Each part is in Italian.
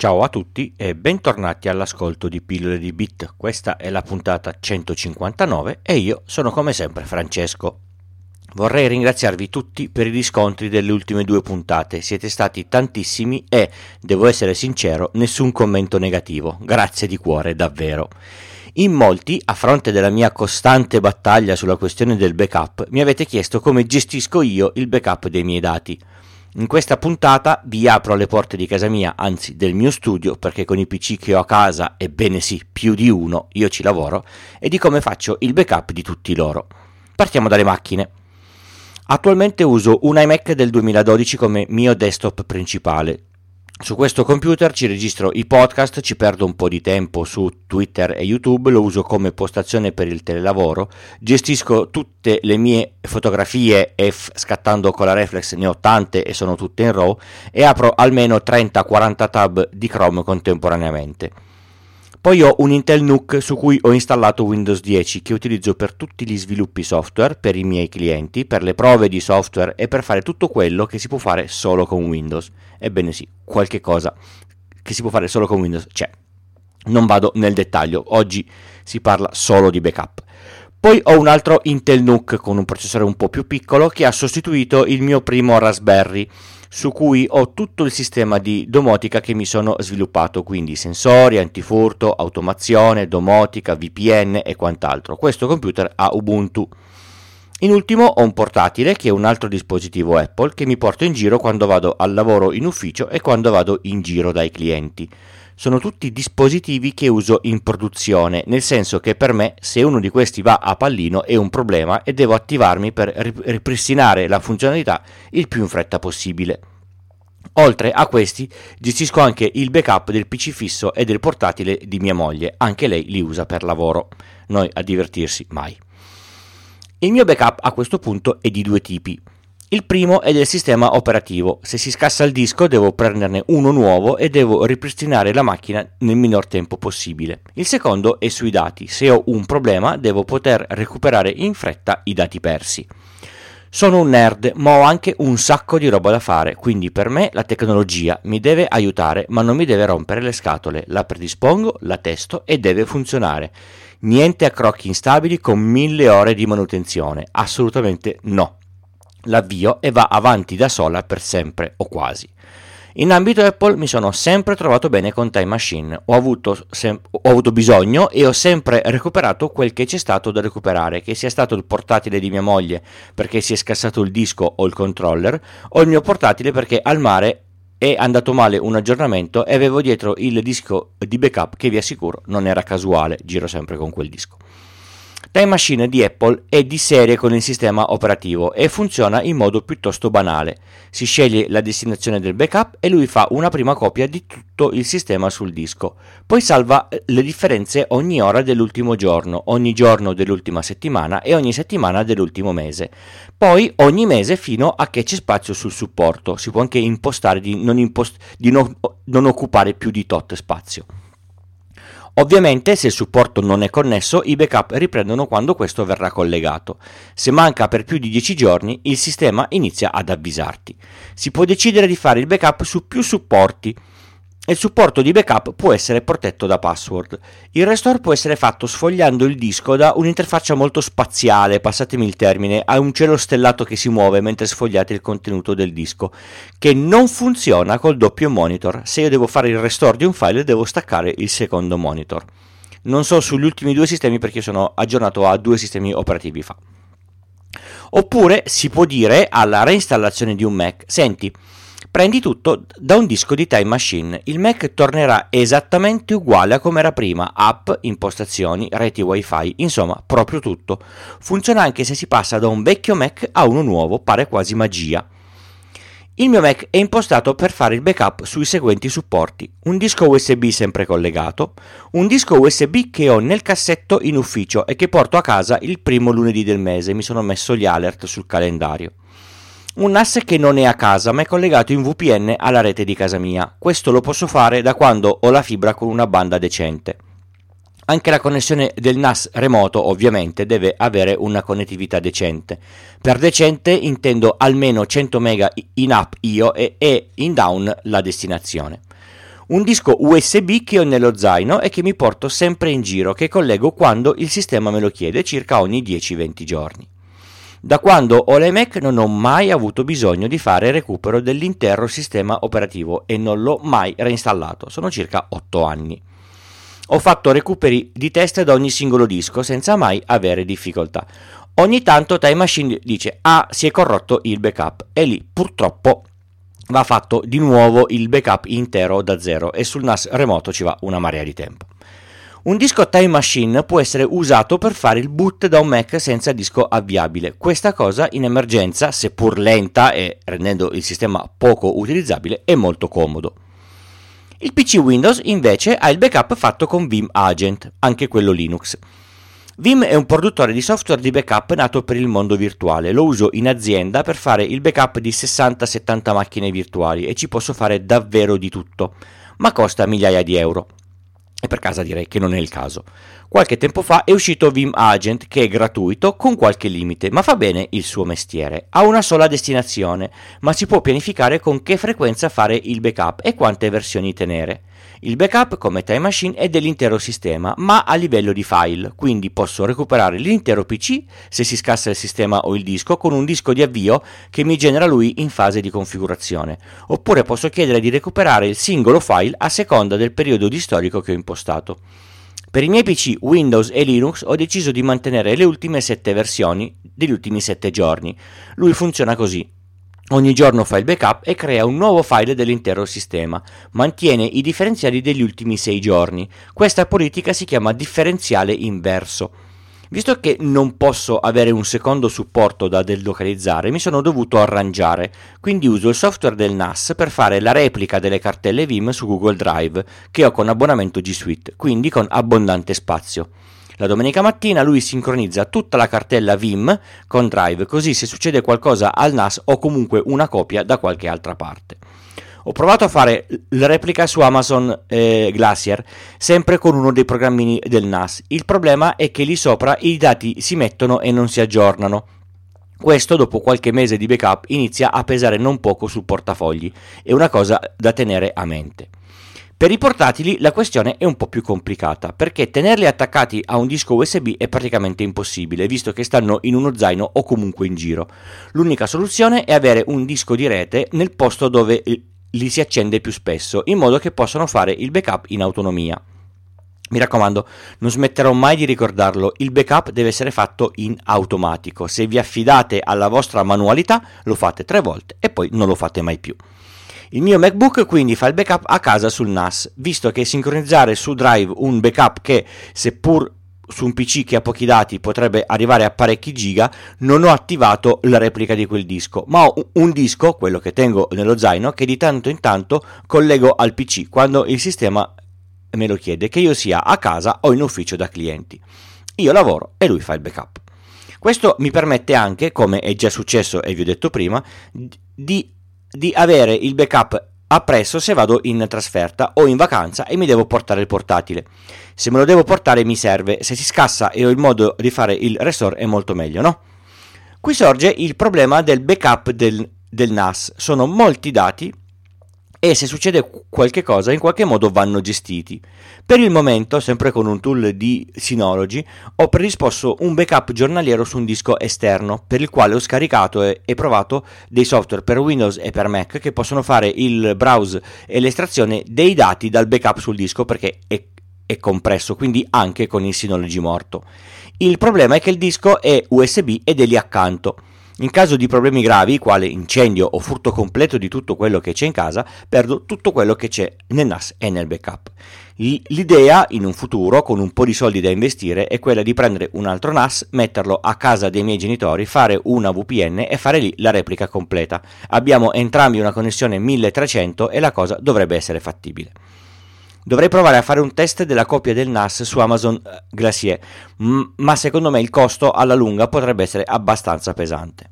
Ciao a tutti e bentornati all'ascolto di Pillole di Bit. Questa è la puntata 159 e io sono come sempre Francesco. Vorrei ringraziarvi tutti per i riscontri delle ultime due puntate, siete stati tantissimi e, devo essere sincero, nessun commento negativo. Grazie di cuore, davvero. In molti, a fronte della mia costante battaglia sulla questione del backup, mi avete chiesto come gestisco io il backup dei miei dati. In questa puntata vi apro le porte di casa mia, anzi del mio studio, perché con i PC che ho a casa, ebbene sì, più di uno, io ci lavoro, e di come faccio il backup di tutti loro. Partiamo dalle macchine. Attualmente uso un iMac del 2012 come mio desktop principale, su questo computer ci registro i podcast, ci perdo un po' di tempo su Twitter e YouTube, lo uso come postazione per il telelavoro, gestisco tutte le mie fotografie e f- scattando con la reflex ne ho tante e sono tutte in RAW e apro almeno 30-40 tab di Chrome contemporaneamente. Poi ho un Intel NUC su cui ho installato Windows 10 che utilizzo per tutti gli sviluppi software, per i miei clienti, per le prove di software e per fare tutto quello che si può fare solo con Windows. Ebbene sì, qualche cosa che si può fare solo con Windows c'è. Non vado nel dettaglio, oggi si parla solo di backup. Poi ho un altro Intel NUC con un processore un po' più piccolo che ha sostituito il mio primo Raspberry su cui ho tutto il sistema di domotica che mi sono sviluppato, quindi sensori, antifurto, automazione, domotica, VPN e quant'altro. Questo computer ha Ubuntu. In ultimo ho un portatile che è un altro dispositivo Apple che mi porto in giro quando vado al lavoro in ufficio e quando vado in giro dai clienti sono tutti dispositivi che uso in produzione, nel senso che per me se uno di questi va a pallino è un problema e devo attivarmi per ripristinare la funzionalità il più in fretta possibile. Oltre a questi gestisco anche il backup del PC fisso e del portatile di mia moglie, anche lei li usa per lavoro, noi a divertirsi mai. Il mio backup a questo punto è di due tipi. Il primo è del sistema operativo. Se si scassa il disco devo prenderne uno nuovo e devo ripristinare la macchina nel minor tempo possibile. Il secondo è sui dati. Se ho un problema devo poter recuperare in fretta i dati persi. Sono un nerd, ma ho anche un sacco di roba da fare, quindi per me la tecnologia mi deve aiutare, ma non mi deve rompere le scatole. La predispongo, la testo e deve funzionare. Niente accrocchi instabili con mille ore di manutenzione. Assolutamente no l'avvio e va avanti da sola per sempre o quasi. In ambito Apple mi sono sempre trovato bene con Time Machine, ho avuto, sem- ho avuto, bisogno e ho sempre recuperato quel che c'è stato da recuperare, che sia stato il portatile di mia moglie perché si è scassato il disco o il controller, o il mio portatile perché al mare è andato male un aggiornamento e avevo dietro il disco di backup che vi assicuro non era casuale, giro sempre con quel disco. Time Machine di Apple è di serie con il sistema operativo e funziona in modo piuttosto banale. Si sceglie la destinazione del backup e lui fa una prima copia di tutto il sistema sul disco. Poi salva eh, le differenze ogni ora dell'ultimo giorno, ogni giorno dell'ultima settimana e ogni settimana dell'ultimo mese. Poi ogni mese fino a che c'è spazio sul supporto. Si può anche impostare di non, impost- di non, non occupare più di tot spazio. Ovviamente se il supporto non è connesso i backup riprendono quando questo verrà collegato. Se manca per più di 10 giorni il sistema inizia ad avvisarti. Si può decidere di fare il backup su più supporti il supporto di backup può essere protetto da password. Il restore può essere fatto sfogliando il disco da un'interfaccia molto spaziale, passatemi il termine, a un cielo stellato che si muove mentre sfogliate il contenuto del disco, che non funziona col doppio monitor. Se io devo fare il restore di un file devo staccare il secondo monitor. Non so sugli ultimi due sistemi perché sono aggiornato a due sistemi operativi fa. Oppure si può dire alla reinstallazione di un Mac, senti, Prendi tutto da un disco di Time Machine. Il Mac tornerà esattamente uguale a come era prima, app, impostazioni, reti wifi, insomma, proprio tutto. Funziona anche se si passa da un vecchio Mac a uno nuovo, pare quasi magia. Il mio Mac è impostato per fare il backup sui seguenti supporti: un disco USB sempre collegato, un disco USB che ho nel cassetto in ufficio e che porto a casa il primo lunedì del mese, mi sono messo gli alert sul calendario un NAS che non è a casa ma è collegato in VPN alla rete di casa mia. Questo lo posso fare da quando ho la fibra con una banda decente. Anche la connessione del NAS remoto ovviamente deve avere una connettività decente. Per decente intendo almeno 100 MB in up io e, e in down la destinazione. Un disco USB che ho nello zaino e che mi porto sempre in giro, che collego quando il sistema me lo chiede, circa ogni 10-20 giorni. Da quando ho l'iMac non ho mai avuto bisogno di fare recupero dell'intero sistema operativo e non l'ho mai reinstallato, sono circa 8 anni. Ho fatto recuperi di test da ogni singolo disco senza mai avere difficoltà. Ogni tanto Time Machine dice ah si è corrotto il backup e lì purtroppo va fatto di nuovo il backup intero da zero e sul NAS remoto ci va una marea di tempo. Un disco Time Machine può essere usato per fare il boot da un Mac senza disco avviabile. Questa cosa in emergenza, seppur lenta e rendendo il sistema poco utilizzabile, è molto comodo. Il PC Windows invece ha il backup fatto con Vim Agent, anche quello Linux. Vim è un produttore di software di backup nato per il mondo virtuale. Lo uso in azienda per fare il backup di 60-70 macchine virtuali e ci posso fare davvero di tutto, ma costa migliaia di euro. E per casa direi che non è il caso. Qualche tempo fa è uscito Vim Agent che è gratuito con qualche limite, ma fa bene il suo mestiere. Ha una sola destinazione, ma si può pianificare con che frequenza fare il backup e quante versioni tenere. Il backup come Time Machine è dell'intero sistema, ma a livello di file, quindi posso recuperare l'intero PC se si scassa il sistema o il disco con un disco di avvio che mi genera lui in fase di configurazione, oppure posso chiedere di recuperare il singolo file a seconda del periodo di storico che ho impostato. Per i miei PC Windows e Linux ho deciso di mantenere le ultime 7 versioni degli ultimi 7 giorni. Lui funziona così. Ogni giorno fa il backup e crea un nuovo file dell'intero sistema. Mantiene i differenziali degli ultimi 6 giorni. Questa politica si chiama differenziale inverso. Visto che non posso avere un secondo supporto da delocalizzare, mi sono dovuto arrangiare, quindi uso il software del NAS per fare la replica delle cartelle Vim su Google Drive, che ho con abbonamento G Suite, quindi con abbondante spazio. La domenica mattina lui sincronizza tutta la cartella Vim con Drive, così se succede qualcosa al NAS ho comunque una copia da qualche altra parte. Ho provato a fare la replica su Amazon eh, Glacier, sempre con uno dei programmini del NAS. Il problema è che lì sopra i dati si mettono e non si aggiornano. Questo, dopo qualche mese di backup, inizia a pesare non poco sul portafogli. È una cosa da tenere a mente. Per i portatili la questione è un po' più complicata, perché tenerli attaccati a un disco USB è praticamente impossibile, visto che stanno in uno zaino o comunque in giro. L'unica soluzione è avere un disco di rete nel posto dove li si accende più spesso, in modo che possano fare il backup in autonomia. Mi raccomando, non smetterò mai di ricordarlo, il backup deve essere fatto in automatico. Se vi affidate alla vostra manualità, lo fate tre volte e poi non lo fate mai più. Il mio MacBook quindi fa il backup a casa sul NAS, visto che sincronizzare su Drive un backup che, seppur su un PC che ha pochi dati potrebbe arrivare a parecchi giga, non ho attivato la replica di quel disco, ma ho un disco, quello che tengo nello zaino, che di tanto in tanto collego al PC quando il sistema me lo chiede, che io sia a casa o in ufficio da clienti. Io lavoro e lui fa il backup. Questo mi permette anche, come è già successo e vi ho detto prima, di di avere il backup appresso se vado in trasferta o in vacanza e mi devo portare il portatile. Se me lo devo portare mi serve, se si scassa e ho il modo di fare il restore è molto meglio, no? Qui sorge il problema del backup del, del NAS. Sono molti dati e se succede qualche cosa in qualche modo vanno gestiti. Per il momento, sempre con un tool di Synology, ho predisposto un backup giornaliero su un disco esterno, per il quale ho scaricato e, provato dei software per Windows e per Mac che possono fare il browse e l'estrazione dei dati dal backup sul disco perché è, è compresso, quindi anche con il Synology morto. Il problema è che il disco è USB ed è lì accanto. In caso di problemi gravi, quale incendio o furto completo di tutto quello che c'è in casa, perdo tutto quello che c'è nel NAS e nel backup. L'idea, in un futuro, con un po' di soldi da investire, è quella di prendere un altro NAS, metterlo a casa dei miei genitori, fare una VPN e fare lì la replica completa. Abbiamo entrambi una connessione 1300 e la cosa dovrebbe essere fattibile. Dovrei provare a fare un test della copia del NAS su Amazon eh, Glacier, ma secondo me il costo alla lunga potrebbe essere abbastanza pesante.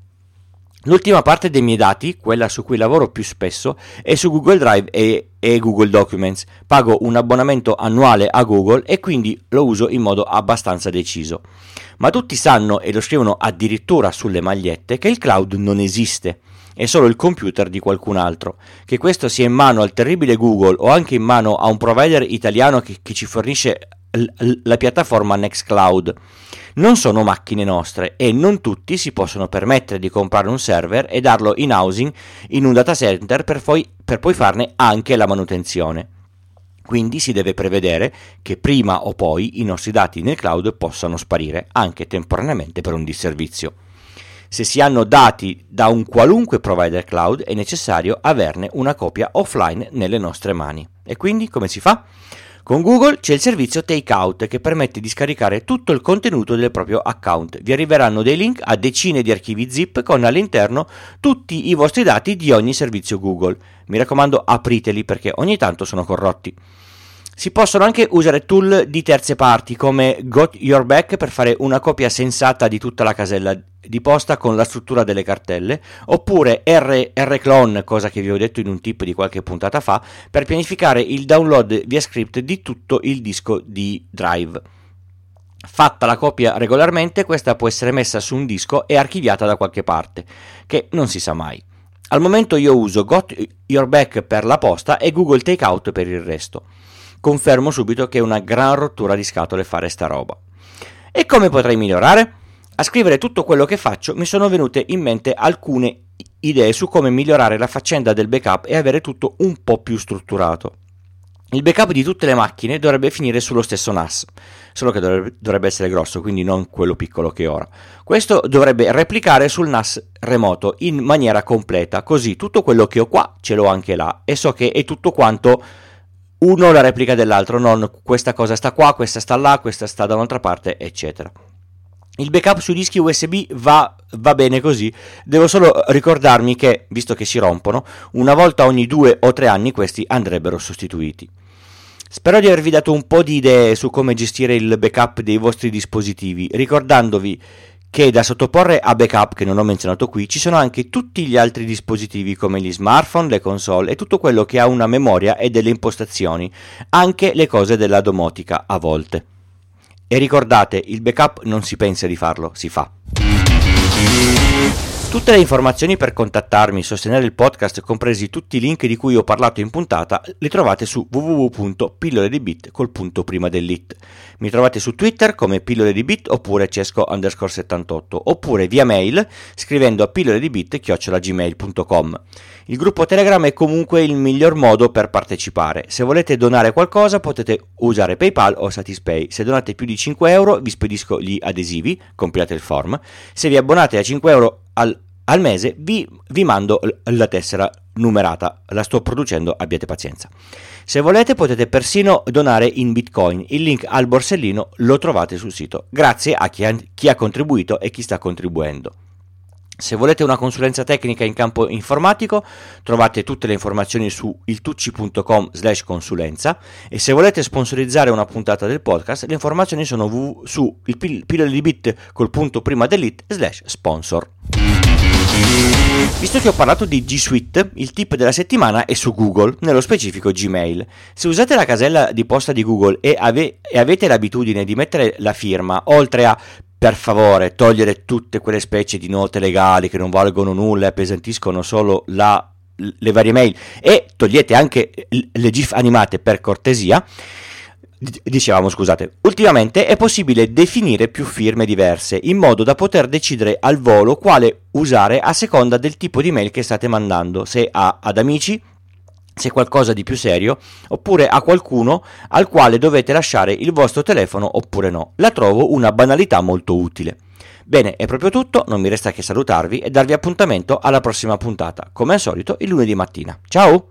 L'ultima parte dei miei dati, quella su cui lavoro più spesso, è su Google Drive e e Google Documents. Pago un abbonamento annuale a Google e quindi lo uso in modo abbastanza deciso. Ma tutti sanno, e lo scrivono addirittura sulle magliette, che il cloud non esiste è solo il computer di qualcun altro. Che questo sia in mano al terribile Google o anche in mano a un provider italiano che, che ci fornisce la piattaforma Nextcloud. Non sono macchine nostre e non tutti si possono permettere di comprare un server e darlo in housing in un data center per poi, per poi farne anche la manutenzione. Quindi si deve prevedere che prima o poi i nostri dati nel cloud possano sparire, anche temporaneamente per un disservizio. Se si hanno dati da un qualunque provider cloud è necessario averne una copia offline nelle nostre mani. E quindi come si fa? Con Google c'è il servizio Takeout che permette di scaricare tutto il contenuto del proprio account. Vi arriveranno dei link a decine di archivi zip con all'interno tutti i vostri dati di ogni servizio Google. Mi raccomando apriteli perché ogni tanto sono corrotti. Si possono anche usare tool di terze parti come Got Your Back per fare una copia sensata di tutta la casella di posta con la struttura delle cartelle, oppure R, rclone, cosa che vi ho detto in un tip di qualche puntata fa, per pianificare il download via script di tutto il disco di Drive. Fatta la copia regolarmente, questa può essere messa su un disco e archiviata da qualche parte, che non si sa mai. Al momento io uso Got Your Back per la posta e Google Takeout per il resto confermo subito che è una gran rottura di scatole fare sta roba. E come potrei migliorare? A scrivere tutto quello che faccio mi sono venute in mente alcune idee su come migliorare la faccenda del backup e avere tutto un po' più strutturato. Il backup di tutte le macchine dovrebbe finire sullo stesso NAS, solo che dovrebbe, essere grosso, quindi non quello piccolo che ho ora. Questo dovrebbe replicare sul NAS remoto in maniera completa, così tutto quello che ho qua ce l'ho anche là e so che è tutto quanto uno la replica dell'altro, non questa cosa sta qua, questa sta là, questa sta da un'altra parte, eccetera. Il backup sui dischi USB va, va, bene così, devo solo ricordarmi che, visto che si rompono, una volta ogni due o tre anni questi andrebbero sostituiti. Spero di avervi dato un po' di idee su come gestire il backup dei vostri dispositivi, ricordandovi che da sottoporre a backup che non ho menzionato qui ci sono anche tutti gli altri dispositivi come gli smartphone, le console e tutto quello che ha una memoria e delle impostazioni, anche le cose della domotica a volte. E ricordate, il backup non si pensa di farlo, si fa. Tutte le informazioni per contattarmi, sostenere il podcast, compresi tutti i link di cui ho parlato in puntata, li trovate su www.pillole di bit col punto prima dell'it. Mi trovate su Twitter come pillole di bit oppure cesco underscore 78 oppure via mail scrivendo a pillole di bit chiocciolagmail.com. Il gruppo Telegram è comunque il miglior modo per partecipare. Se volete donare qualcosa potete usare PayPal o Satispay. Se donate più di 5 euro vi spedisco gli adesivi, compilate il form. Se vi abbonate a 5 euro al, al mese vi, vi mando la tessera numerata, la sto producendo, abbiate pazienza. Se volete potete persino donare in bitcoin, il link al borsellino lo trovate sul sito. Grazie a chi ha, chi ha contribuito e chi sta contribuendo. Se volete una consulenza tecnica in campo informatico trovate tutte le informazioni su iltucci.com slash consulenza e se volete sponsorizzare una puntata del podcast le informazioni sono su il pillole di bit col punto prima dell'it slash sponsor. Visto che ho parlato di G Suite, il tip della settimana è su Google, nello specifico Gmail. Se usate la casella di posta di Google e, ave- e avete l'abitudine di mettere la firma, oltre a per favore togliere tutte quelle specie di note legali che non valgono nulla e appesantiscono solo la, le varie mail. E togliete anche le GIF animate per cortesia. Dicevamo, scusate, ultimamente è possibile definire più firme diverse in modo da poter decidere al volo quale usare a seconda del tipo di mail che state mandando, se a, ad amici, se qualcosa di più serio, oppure a qualcuno al quale dovete lasciare il vostro telefono oppure no. La trovo una banalità molto utile. Bene, è proprio tutto, non mi resta che salutarvi e darvi appuntamento alla prossima puntata, come al solito il lunedì mattina. Ciao!